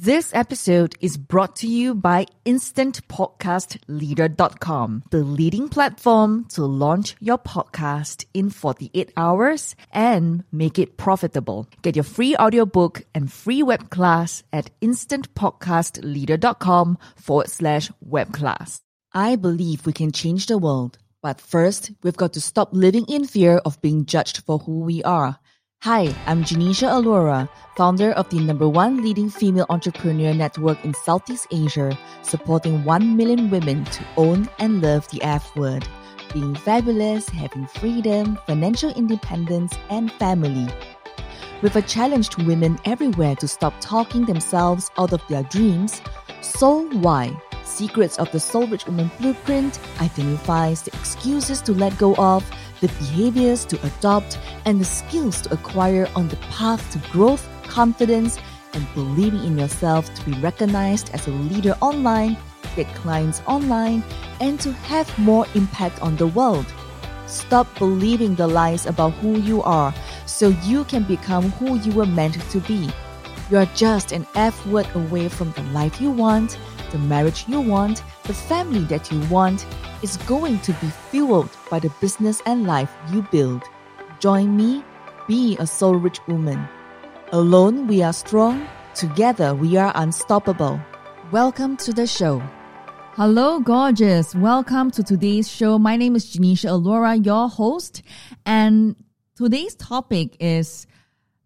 This episode is brought to you by InstantPodcastLeader.com, the leading platform to launch your podcast in 48 hours and make it profitable. Get your free audiobook and free web class at InstantPodcastLeader.com forward slash web class. I believe we can change the world, but first, we've got to stop living in fear of being judged for who we are. Hi, I'm Janisha Alora, founder of the number one leading female entrepreneur network in Southeast Asia, supporting 1 million women to own and love the F word, being fabulous, having freedom, financial independence, and family. With a challenge to women everywhere to stop talking themselves out of their dreams, Soul Why? Secrets of the Soul Rich Woman Blueprint identifies the excuses to let go of the behaviors to adopt, and the skills to acquire on the path to growth, confidence, and believing in yourself to be recognized as a leader online, get clients online, and to have more impact on the world. Stop believing the lies about who you are so you can become who you were meant to be. You are just an F word away from the life you want, the marriage you want, the family that you want, is going to be fueled by the business and life you build. Join me, be a soul rich woman. Alone we are strong, together we are unstoppable. Welcome to the show. Hello, gorgeous. Welcome to today's show. My name is Janisha Alora, your host, and today's topic is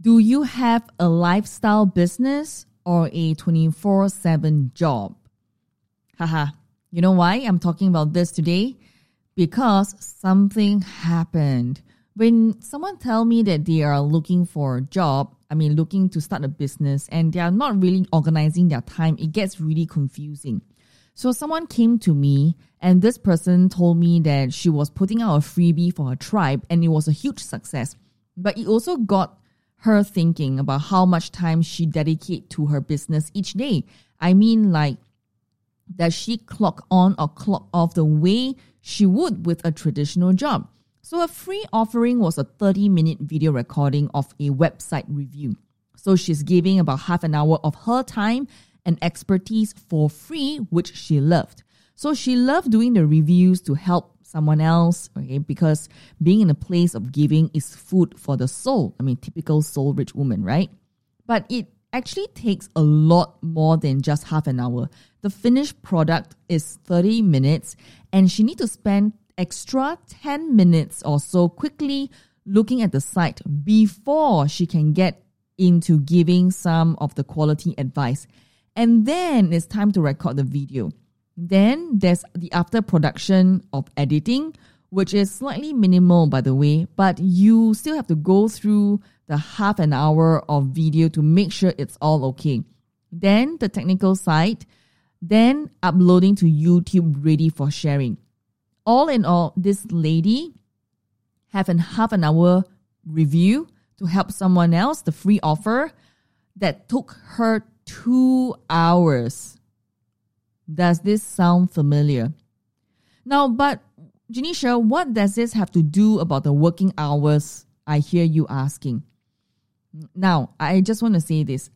Do you have a lifestyle business or a 24 7 job? Haha. You know why I'm talking about this today? Because something happened. When someone tell me that they are looking for a job, I mean looking to start a business and they are not really organizing their time, it gets really confusing. So someone came to me and this person told me that she was putting out a freebie for her tribe and it was a huge success. But it also got her thinking about how much time she dedicate to her business each day. I mean like does she clock on or clock off the way she would with a traditional job? So, a free offering was a 30 minute video recording of a website review. So, she's giving about half an hour of her time and expertise for free, which she loved. So, she loved doing the reviews to help someone else, okay, because being in a place of giving is food for the soul. I mean, typical soul rich woman, right? But it actually takes a lot more than just half an hour. The finished product is 30 minutes and she needs to spend extra 10 minutes or so quickly looking at the site before she can get into giving some of the quality advice. And then it's time to record the video. Then there's the after production of editing, which is slightly minimal, by the way, but you still have to go through the half an hour of video to make sure it's all okay. Then the technical side, then uploading to YouTube ready for sharing. All in all, this lady have an half an hour review to help someone else, the free offer that took her two hours. Does this sound familiar? Now, but Janisha, what does this have to do about the working hours? I hear you asking. Now, I just want to say this.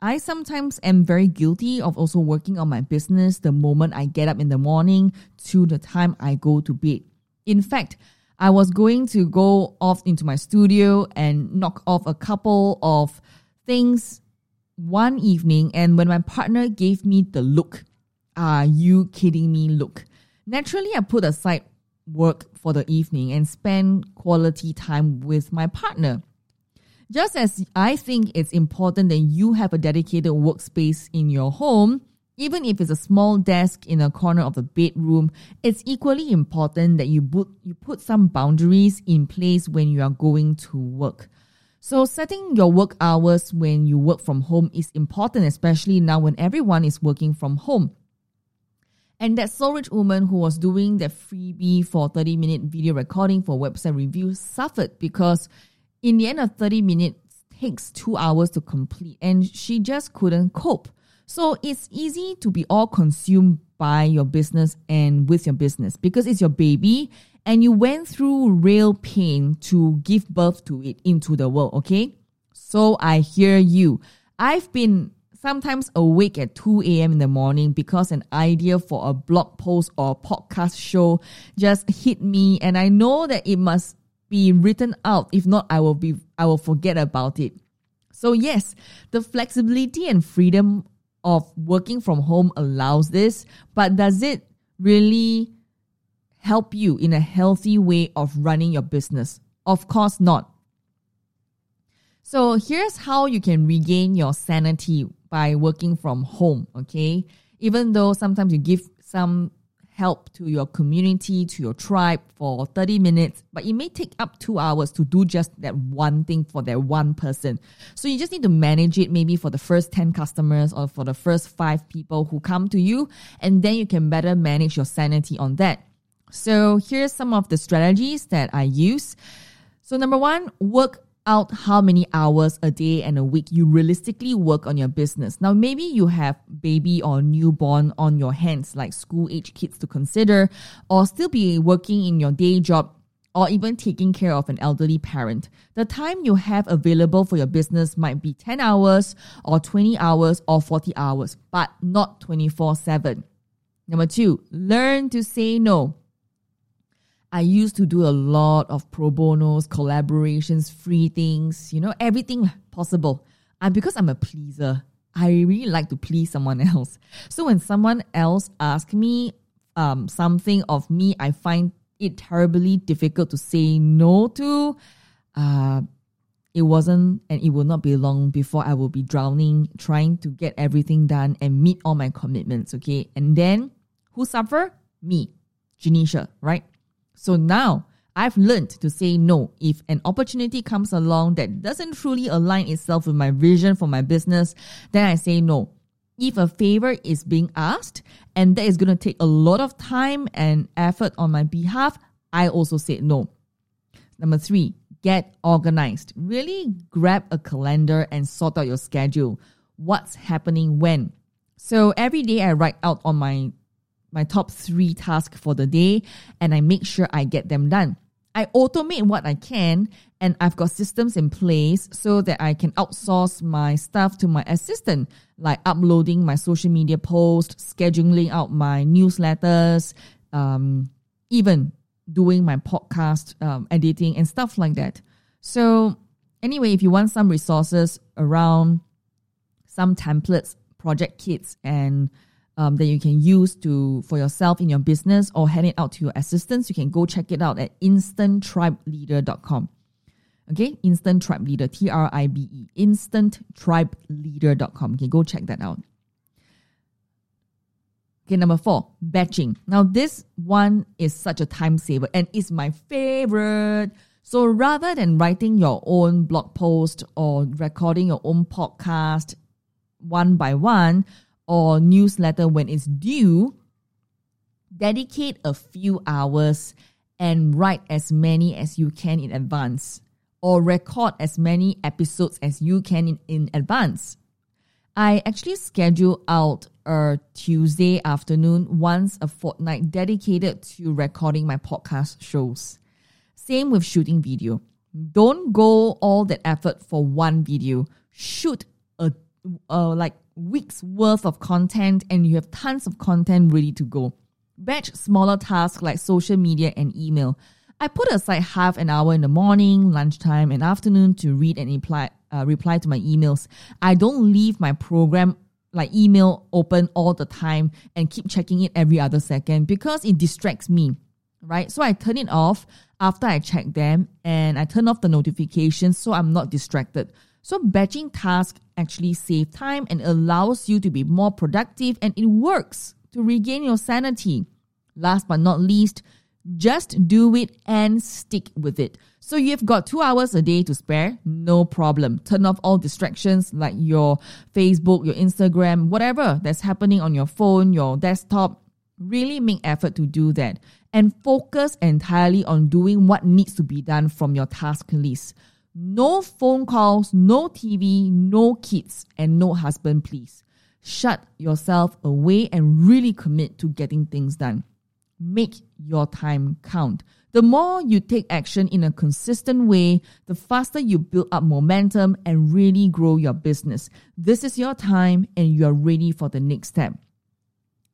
I sometimes am very guilty of also working on my business the moment I get up in the morning to the time I go to bed. In fact, I was going to go off into my studio and knock off a couple of things one evening, and when my partner gave me the look, are you kidding me? Look. Naturally, I put aside work for the evening and spend quality time with my partner. Just as I think it's important that you have a dedicated workspace in your home, even if it's a small desk in a corner of the bedroom, it's equally important that you put, you put some boundaries in place when you are going to work. So setting your work hours when you work from home is important, especially now when everyone is working from home. And that soul rich woman who was doing the freebie for 30 minute video recording for website review suffered because in the end of 30 minutes takes two hours to complete and she just couldn't cope. So it's easy to be all consumed by your business and with your business because it's your baby and you went through real pain to give birth to it into the world, okay? So I hear you. I've been sometimes awake at 2 a.m. in the morning because an idea for a blog post or podcast show just hit me and I know that it must be written out. If not, I will be I will forget about it. So yes, the flexibility and freedom of working from home allows this, but does it really help you in a healthy way of running your business? Of course not. So here's how you can regain your sanity by working from home, okay? Even though sometimes you give some help to your community, to your tribe for 30 minutes, but it may take up two hours to do just that one thing for that one person. So you just need to manage it maybe for the first 10 customers or for the first five people who come to you, and then you can better manage your sanity on that. So here's some of the strategies that I use. So number one, work out how many hours a day and a week you realistically work on your business. Now, maybe you have baby or newborn on your hands, like school age kids to consider, or still be working in your day job or even taking care of an elderly parent. The time you have available for your business might be 10 hours or 20 hours or 40 hours, but not 24 7. Number two, learn to say no. I used to do a lot of pro bonos, collaborations, free things, you know, everything possible. And because I'm a pleaser, I really like to please someone else. So when someone else asks me um, something of me, I find it terribly difficult to say no to. Uh, it wasn't and it will not be long before I will be drowning trying to get everything done and meet all my commitments, okay? And then who suffer? Me, Janisha, right? So now I've learned to say no if an opportunity comes along that doesn't truly align itself with my vision for my business, then I say no. If a favor is being asked and that is going to take a lot of time and effort on my behalf, I also say no. Number three, get organized. Really grab a calendar and sort out your schedule. What's happening when? So every day I write out on my my top three tasks for the day and I make sure I get them done. I automate what I can and I've got systems in place so that I can outsource my stuff to my assistant, like uploading my social media posts, scheduling out my newsletters, um, even doing my podcast um, editing and stuff like that. So, anyway, if you want some resources around some templates, project kits, and um, that you can use to for yourself in your business or hand it out to your assistants, you can go check it out at instanttribeleader.com. Okay, Instant Tribe Leader, T R I B E, instanttribeleader.com. Okay, go check that out. Okay, number four, batching. Now, this one is such a time saver and is my favorite. So, rather than writing your own blog post or recording your own podcast one by one, or newsletter when it's due, dedicate a few hours and write as many as you can in advance or record as many episodes as you can in, in advance. I actually schedule out a Tuesday afternoon once a fortnight dedicated to recording my podcast shows. Same with shooting video. Don't go all that effort for one video. Shoot a uh, like weeks worth of content and you have tons of content ready to go. Batch smaller tasks like social media and email. I put aside half an hour in the morning, lunchtime, and afternoon to read and reply, uh, reply to my emails. I don't leave my program like email open all the time and keep checking it every other second because it distracts me, right? So I turn it off after I check them and I turn off the notifications so I'm not distracted. So batching tasks actually save time and allows you to be more productive and it works to regain your sanity. Last but not least, just do it and stick with it. So you've got two hours a day to spare, no problem. Turn off all distractions like your Facebook, your Instagram, whatever that's happening on your phone, your desktop. Really make effort to do that and focus entirely on doing what needs to be done from your task list. No phone calls, no TV, no kids, and no husband, please. Shut yourself away and really commit to getting things done. make your time count. The more you take action in a consistent way, the faster you build up momentum and really grow your business. This is your time and you are ready for the next step.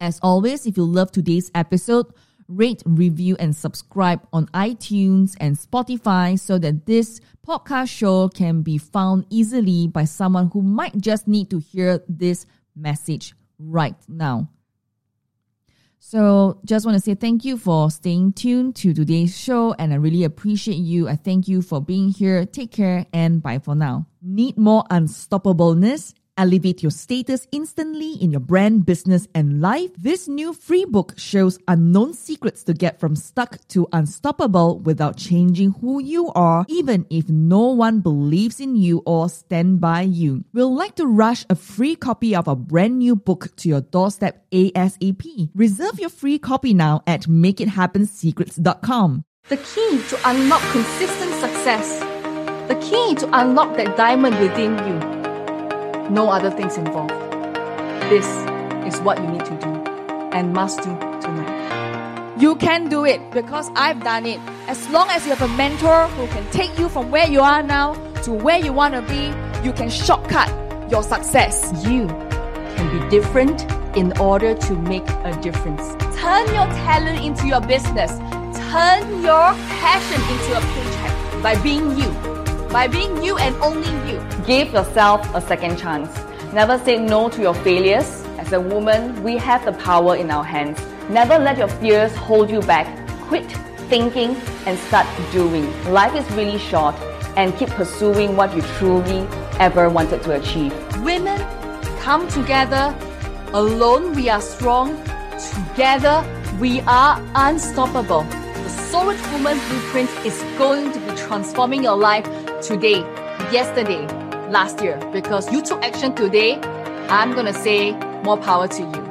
As always, if you love today's episode, rate, review, and subscribe on iTunes and Spotify so that this podcast show can be found easily by someone who might just need to hear this message right now. So, just want to say thank you for staying tuned to today's show, and I really appreciate you. I thank you for being here. Take care, and bye for now. Need more unstoppableness? Elevate your status instantly in your brand, business, and life. This new free book shows unknown secrets to get from stuck to unstoppable without changing who you are, even if no one believes in you or stand by you. We'd like to rush a free copy of our brand new book to your doorstep ASAP. Reserve your free copy now at makeithappenSecrets.com. The key to unlock consistent success. The key to unlock that diamond within you no other things involved. This is what you need to do and must do tonight. You can do it because I've done it. As long as you have a mentor who can take you from where you are now to where you want to be, you can shortcut your success. You can be different in order to make a difference. Turn your talent into your business. Turn your passion into a paycheck by being you by being you and only you. Give yourself a second chance. Never say no to your failures. As a woman, we have the power in our hands. Never let your fears hold you back. Quit thinking and start doing. Life is really short and keep pursuing what you truly ever wanted to achieve. Women, come together. Alone, we are strong. Together, we are unstoppable. The Soul Rich Woman Blueprint is going to be transforming your life today, yesterday, last year, because you took action today, I'm going to say more power to you.